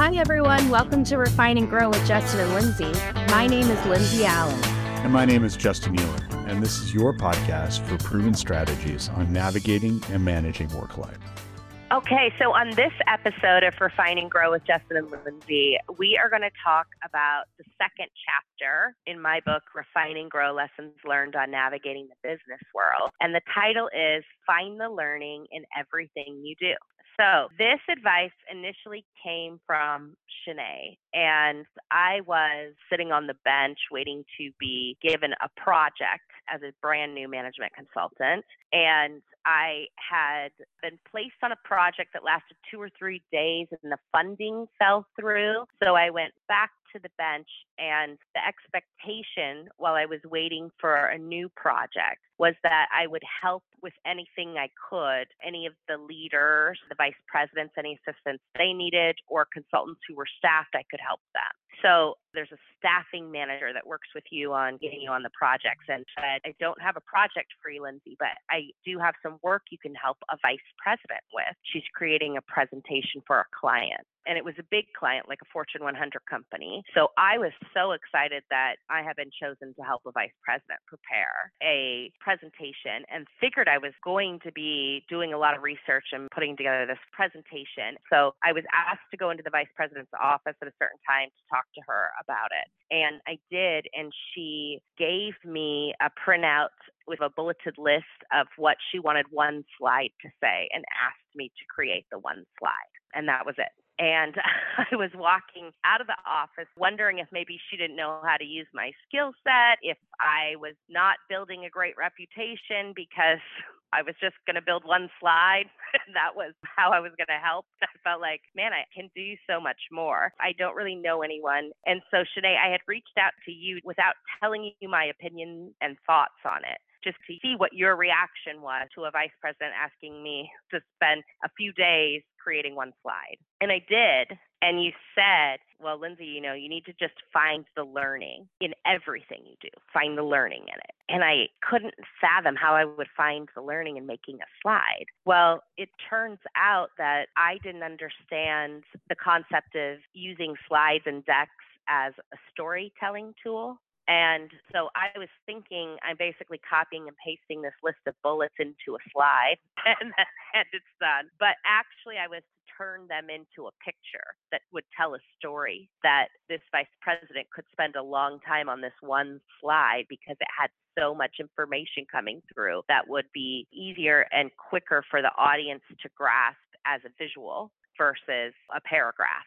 Hi, everyone. Welcome to Refine and Grow with Justin and Lynse. My name is Lynse Allen. And my name is Justin Mueller, and this is your podcast for proven strategies on navigating and managing work life. Okay, so on this episode of Refine and Grow with Justin and Lynse, we are going to talk about the second chapter in my book, Refine and Grow Lessons Learned on Navigating the Business World. And the title is Find the Learning in Everything You Do. So, this advice initially came from Shanae, and I was sitting on the bench waiting to be given a project as a brand new management consultant. And I had been placed on a project that lasted two or three days, and the funding fell through. So, I went back to the bench, and the expectation while I was waiting for a new project was that I would help with anything I could, any of the leaders, the vice presidents, any assistants they needed, or consultants who were staffed, I could help them. So there's a staffing manager that works with you on getting you on the projects and said, I don't have a project for you, Lynse, but I do have some work you can help a vice president with. She's creating a presentation for a client and it was a big client like a Fortune 100 company. So I was so excited that I had been chosen to help a vice president prepare a presentation and figured I was going to be doing a lot of research and putting together this presentation. So I was asked to go into the vice president's office at a certain time to talk to her about it. And I did, and she gave me a printout with a bulleted list of what she wanted one slide to say and asked me to create the one slide. And that was it. And I was walking out of the office wondering if maybe she didn't know how to use my skill set, if I was not building a great reputation because I was just going to build one slide. that was how I was going to help. I felt like, man, I can do so much more. I don't really know anyone. And so, Shanae, I had reached out to you without telling you my opinion and thoughts on it just to see what your reaction was to a vice president asking me to spend a few days creating one slide. And I did. And you said, well, Lynse, you know, you need to just find the learning in everything you do, find the learning in it. And I couldn't fathom how I would find the learning in making a slide. Well, it turns out that I didn't understand the concept of using slides and decks as a storytelling tool. And so I was thinking I'm basically copying and pasting this list of bullets into a slide and, and it's done. But actually, I was to turn them into a picture that would tell a story that this vice president could spend a long time on this one slide because it had so much information coming through that would be easier and quicker for the audience to grasp as a visual versus a paragraph.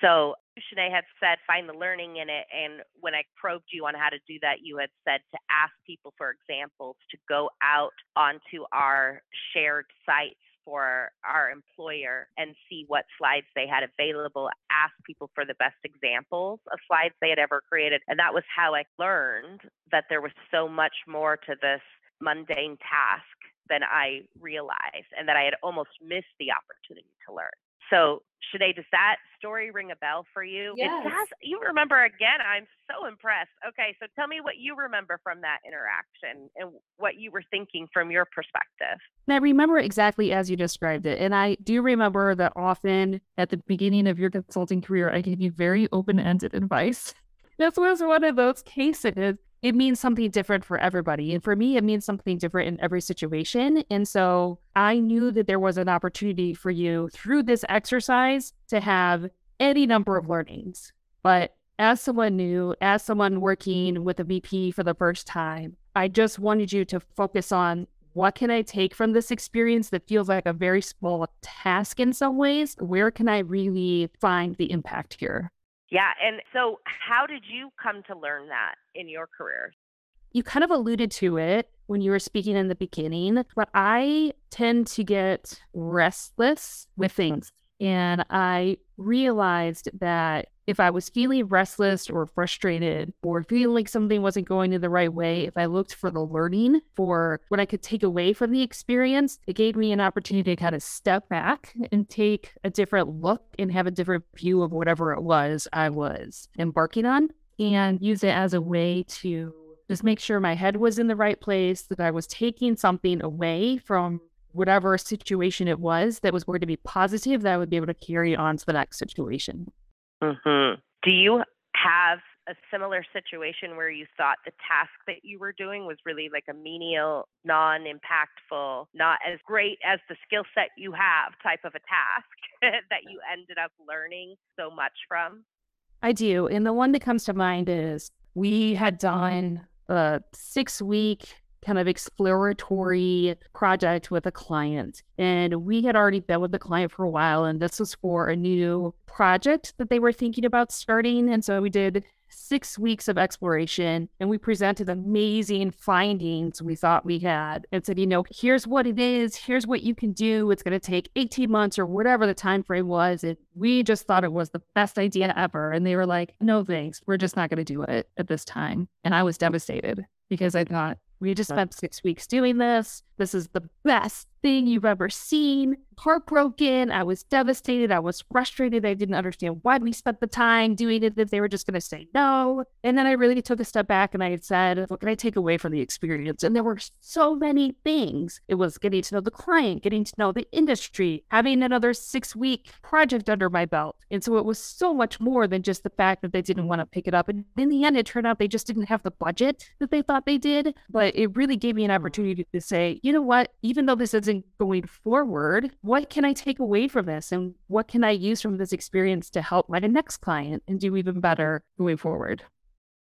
So Shanae had said, find the learning in it. And when I probed you on how to do that, you had said to ask people for examples to go out onto our shared sites for our employer and see what slides they had available, ask people for the best examples of slides they had ever created. And that was how I learned that there was so much more to this mundane task than I realized and that I had almost missed the opportunity to learn. So, Shanae, does that story ring a bell for you? Yes. It does. You remember again. I'm so impressed. Okay, so tell me what you remember from that interaction and what you were thinking from your perspective. And I remember exactly as you described it. And I do remember that often at the beginning of your consulting career, I gave you very open ended advice. This was one of those cases it means something different for everybody. And for me, it means something different in every situation. And so I knew that there was an opportunity for you through this exercise to have any number of learnings. But as someone new, as someone working with a VP for the first time, I just wanted you to focus on what can I take from this experience that feels like a very small task in some ways? Where can I really find the impact here? Yeah. And so, how did you come to learn that in your career? You kind of alluded to it when you were speaking in the beginning, but I tend to get restless with things. And I realized that if I was feeling restless or frustrated or feeling like something wasn't going in the right way, if I looked for the learning for what I could take away from the experience, it gave me an opportunity to kind of step back and take a different look and have a different view of whatever it was I was embarking on and use it as a way to just make sure my head was in the right place, that I was taking something away from whatever situation it was that was going to be positive that I would be able to carry on to the next situation. Mm-hmm. Do you have a similar situation where you thought the task that you were doing was really like a menial, non impactful, not as great as the skill set you have type of a task that you ended up learning so much from? I do. And the one that comes to mind is we had done a six week kind of exploratory project with a client. And we had already been with the client for a while, and this was for a new project that they were thinking about starting. And so we did six weeks of exploration and we presented amazing findings we thought we had and said, you know, here's what it is, here's what you can do. It's going to take 18 months or whatever the time frame was. And we just thought it was the best idea ever. And they were like, no thanks, we're just not going to do it at this time. And I was devastated because I thought we just spent six weeks doing this. This is the best thing you've ever seen. Heartbroken. I was devastated. I was frustrated. I didn't understand why we spent the time doing it if they were just going to say no. And then I really took a step back and I said, what can I take away from the experience? And there were so many things. It was getting to know the client, getting to know the industry, having another six week project under my belt. And so it was so much more than just the fact that they didn't want to pick it up. And in the end, it turned out they just didn't have the budget that they thought they did. But it really gave me an mm. opportunity to say, you know what? Even though this isn't going forward, what can I take away from this? And what can I use from this experience to help my next client and do even better going forward?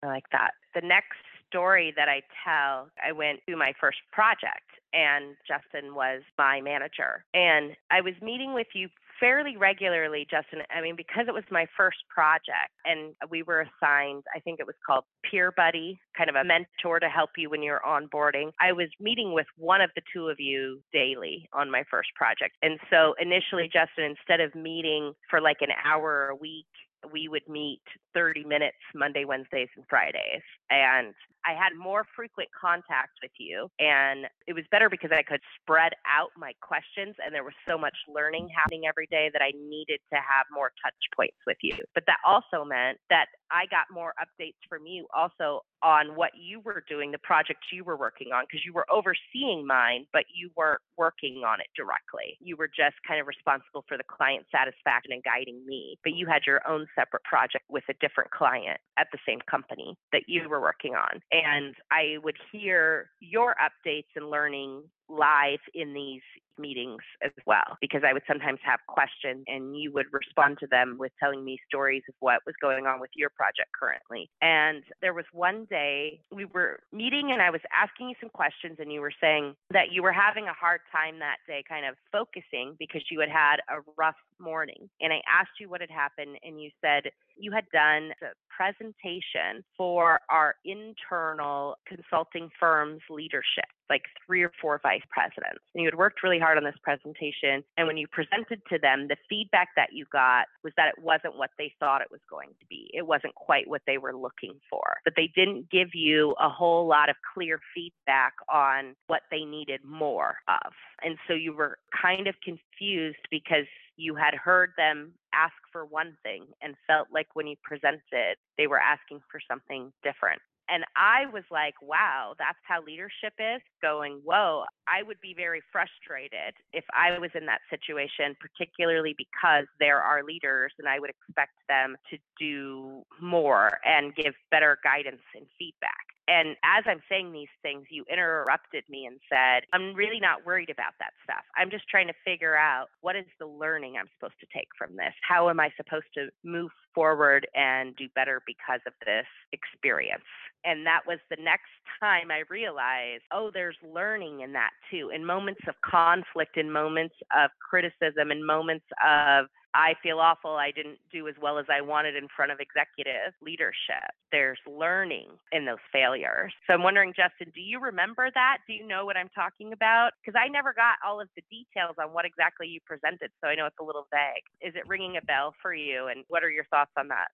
I like that. The next story that I tell, I went to my first project and Justin was my manager. And I was meeting with you fairly regularly, Justin. I mean, because it was my first project and we were assigned, I think it was called Peer Buddy, kind of a mentor to help you when you're onboarding. I was meeting with one of the two of you daily on my first project. And so initially, Justin, instead of meeting for like an hour a week, we would meet 30 minutes Monday, Wednesdays, and Fridays. And I had more frequent contact with you. And it was better because I could spread out my questions. And there was so much learning happening every day that I needed to have more touch points with you. But that also meant that I got more updates from you also on what you were doing, the projects you were working on, because you were overseeing mine, but you weren't working on it directly. You were just kind of responsible for the client satisfaction and guiding me. But you had your own separate project with a different client at the same company that you were working on. And I would hear your updates and learning live in these meetings as well because I would sometimes have questions and you would respond to them with telling me stories of what was going on with your project currently. And there was one day we were meeting and I was asking you some questions and you were saying that you were having a hard time that day kind of focusing because you had had a rough morning. And I asked you what had happened and you said you had done a presentation for our internal consulting firm's leadership like three or four vice presidents. And you had worked really hard on this presentation. And when you presented to them, the feedback that you got was that it wasn't what they thought it was going to be. It wasn't quite what they were looking for. But they didn't give you a whole lot of clear feedback on what they needed more of. And so you were kind of confused because you had heard them ask for one thing and felt like when you presented, they were asking for something different. And I was like, wow, that's how leadership is going, whoa, I would be very frustrated if I was in that situation, particularly because there are leaders and I would expect them to do more and give better guidance and feedback. And as I'm saying these things, you interrupted me and said, I'm really not worried about that stuff. I'm just trying to figure out what is the learning I'm supposed to take from this? How am I supposed to move forward and do better because of this experience? And that was the next time I realized, oh, there's learning in that too. In moments of conflict, in moments of criticism, in moments of I feel awful. I didn't do as well as I wanted in front of executive leadership. There's learning in those failures. So I'm wondering, Justin, do you remember that? Do you know what I'm talking about? Because I never got all of the details on what exactly you presented. So I know it's a little vague. Is it ringing a bell for you? And what are your thoughts on that?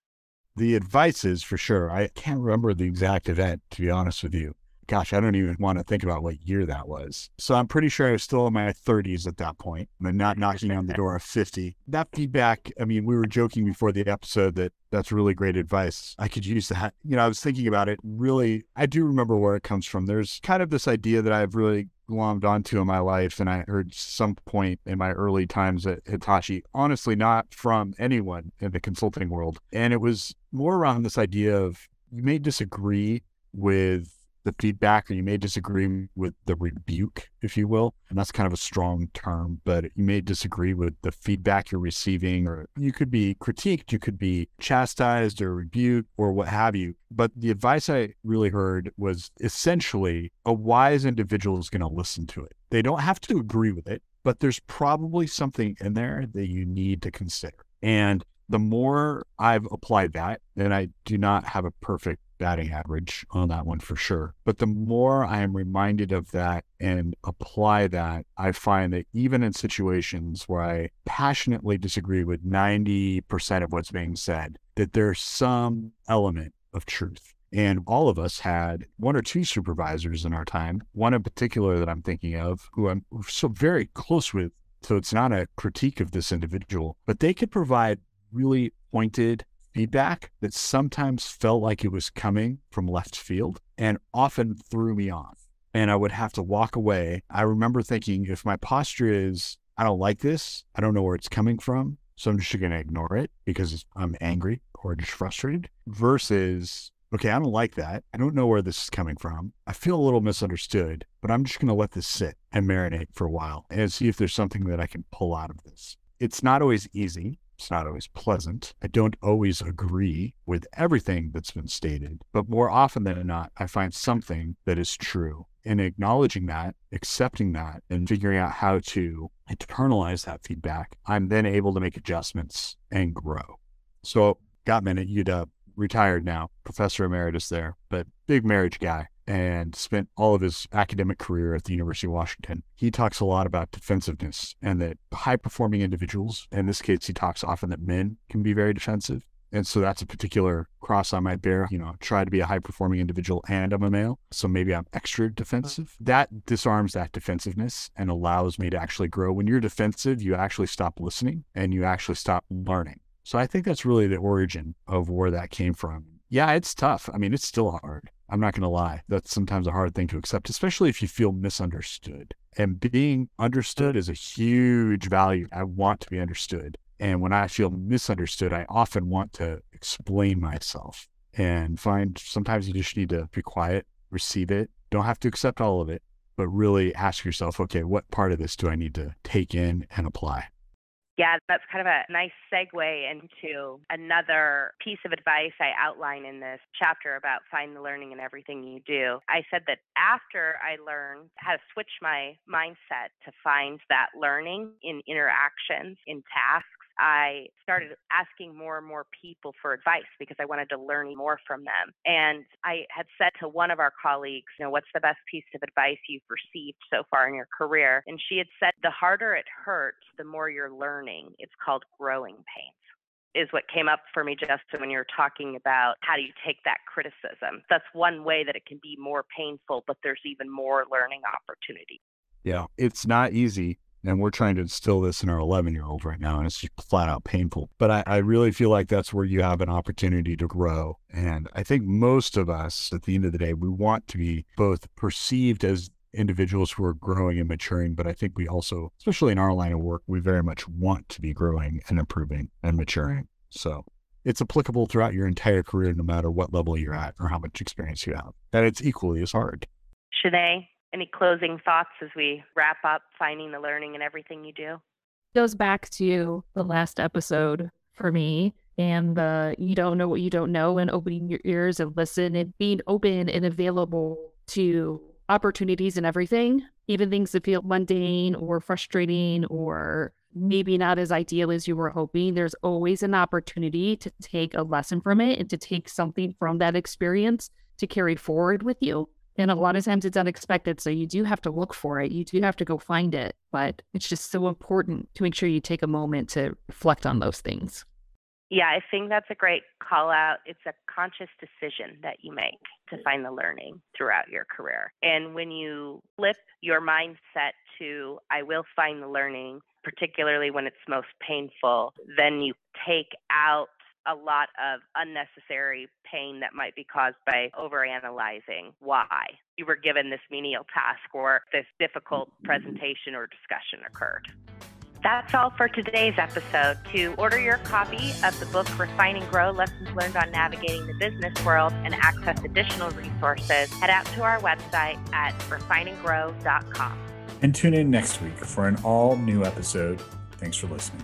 The advice is for sure. I can't remember the exact event, to be honest with you gosh, I don't even want to think about what year that was. So I'm pretty sure I was still in my 30s at that point and not knocking on the door of 50. That feedback, I mean, we were joking before the episode that that's really great advice. I could use that. You know, I was thinking about it really, I do remember where it comes from. There's kind of this idea that I've really glommed onto in my life, and I heard some point in my early times at Hitachi, honestly, not from anyone in the consulting world. And it was more around this idea of you may disagree with the feedback or you may disagree with the rebuke, if you will. And that's kind of a strong term, but you may disagree with the feedback you're receiving, or you could be critiqued, you could be chastised or rebuked or what have you. But the advice I really heard was essentially a wise individual is going to listen to it. They don't have to agree with it, but there's probably something in there that you need to consider. And the more I've applied that, and I do not have a perfect batting average on that one for sure. But the more I am reminded of that and apply that, I find that even in situations where I passionately disagree with 90% of what's being said, that there's some element of truth. And all of us had one or two supervisors in our time, one in particular that I'm thinking of, who I'm so very close with. So it's not a critique of this individual, but they could provide really pointed feedback that sometimes felt like it was coming from left field and often threw me off. And I would have to walk away. I remember thinking if my posture is, I don't like this, I don't know where it's coming from. So I'm just going to ignore it because I'm angry or just frustrated versus, okay, I don't like that. I don't know where this is coming from. I feel a little misunderstood, but I'm just going to let this sit and marinate for a while and see if there's something that I can pull out of this. It's not always easy. It's not always pleasant. I don't always agree with everything that's been stated, but more often than not, I find something that is true. And acknowledging that, accepting that, and figuring out how to internalize that feedback, I'm then able to make adjustments and grow. So, Gottman you'd uh, retired now, professor emeritus there, but big marriage guy and spent all of his academic career at the University of Washington. He talks a lot about defensiveness and that high performing individuals, in this case, he talks often that men can be very defensive. And so that's a particular cross I might bear. You know, try to be a high performing individual and I'm a male. So maybe I'm extra defensive. Mm-hmm. That disarms that defensiveness and allows me to actually grow. When you're defensive, you actually stop listening and you actually stop learning. So I think that's really the origin of where that came from. Yeah, it's tough. I mean, it's still hard. I'm not going to lie. That's sometimes a hard thing to accept, especially if you feel misunderstood. And being understood is a huge value. I want to be understood. And when I feel misunderstood, I often want to explain myself and find sometimes you just need to be quiet, receive it. Don't have to accept all of it, but really ask yourself, okay, what part of this do I need to take in and apply? Yeah, that's kind of a nice segue into another piece of advice I outline in this chapter about find the learning in everything you do. I said that after I learned how to switch my mindset to find that learning in interactions, in tasks, I started asking more and more people for advice because I wanted to learn more from them. And I had said to one of our colleagues, you know, what's the best piece of advice you've received so far in your career? And she had said, the harder it hurts, the more you're learning. It's called growing pains is what came up for me, Justin, when you were talking about how do you take that criticism. That's one way that it can be more painful, but there's even more learning opportunity. Yeah, it's not easy. And we're trying to instill this in our 11 year old right now, and it's just flat out painful. But I, I, really feel like that's where you have an opportunity to grow. And I think most of us, at the end of the day, we want to be both perceived as individuals who are growing and maturing, but I think we also, especially in our line of work, we very much want to be growing and improving and maturing. So it's applicable throughout your entire career, no matter what level you're at or how much experience you have. And it's equally as hard. Shanae, any closing thoughts as we wrap up finding the learning and everything you do? Goes back to the last episode for me and the you don't know what you don't know and opening your ears and listen and being open and available to opportunities and everything, even things that feel mundane or frustrating or maybe not as ideal as you were hoping. There's always an opportunity to take a lesson from it and to take something from that experience to carry forward with you. And a lot of times it's unexpected. So you do have to look for it. You do have to go find it. But it's just so important to make sure you take a moment to reflect on those things. Yeah, I think that's a great call out. It's a conscious decision that you make to find the learning throughout your career. And when you flip your mindset to, I will find the learning, particularly when it's most painful, then you take out a lot of unnecessary pain that might be caused by overanalyzing why you were given this menial task or this difficult presentation or discussion occurred. That's all for today's episode. To order your copy of the book Refine and Grow Lessons Learned on Navigating the Business World and access additional resources, head out to our website at refineandgrow.com. And tune in next week for an all new episode. Thanks for listening.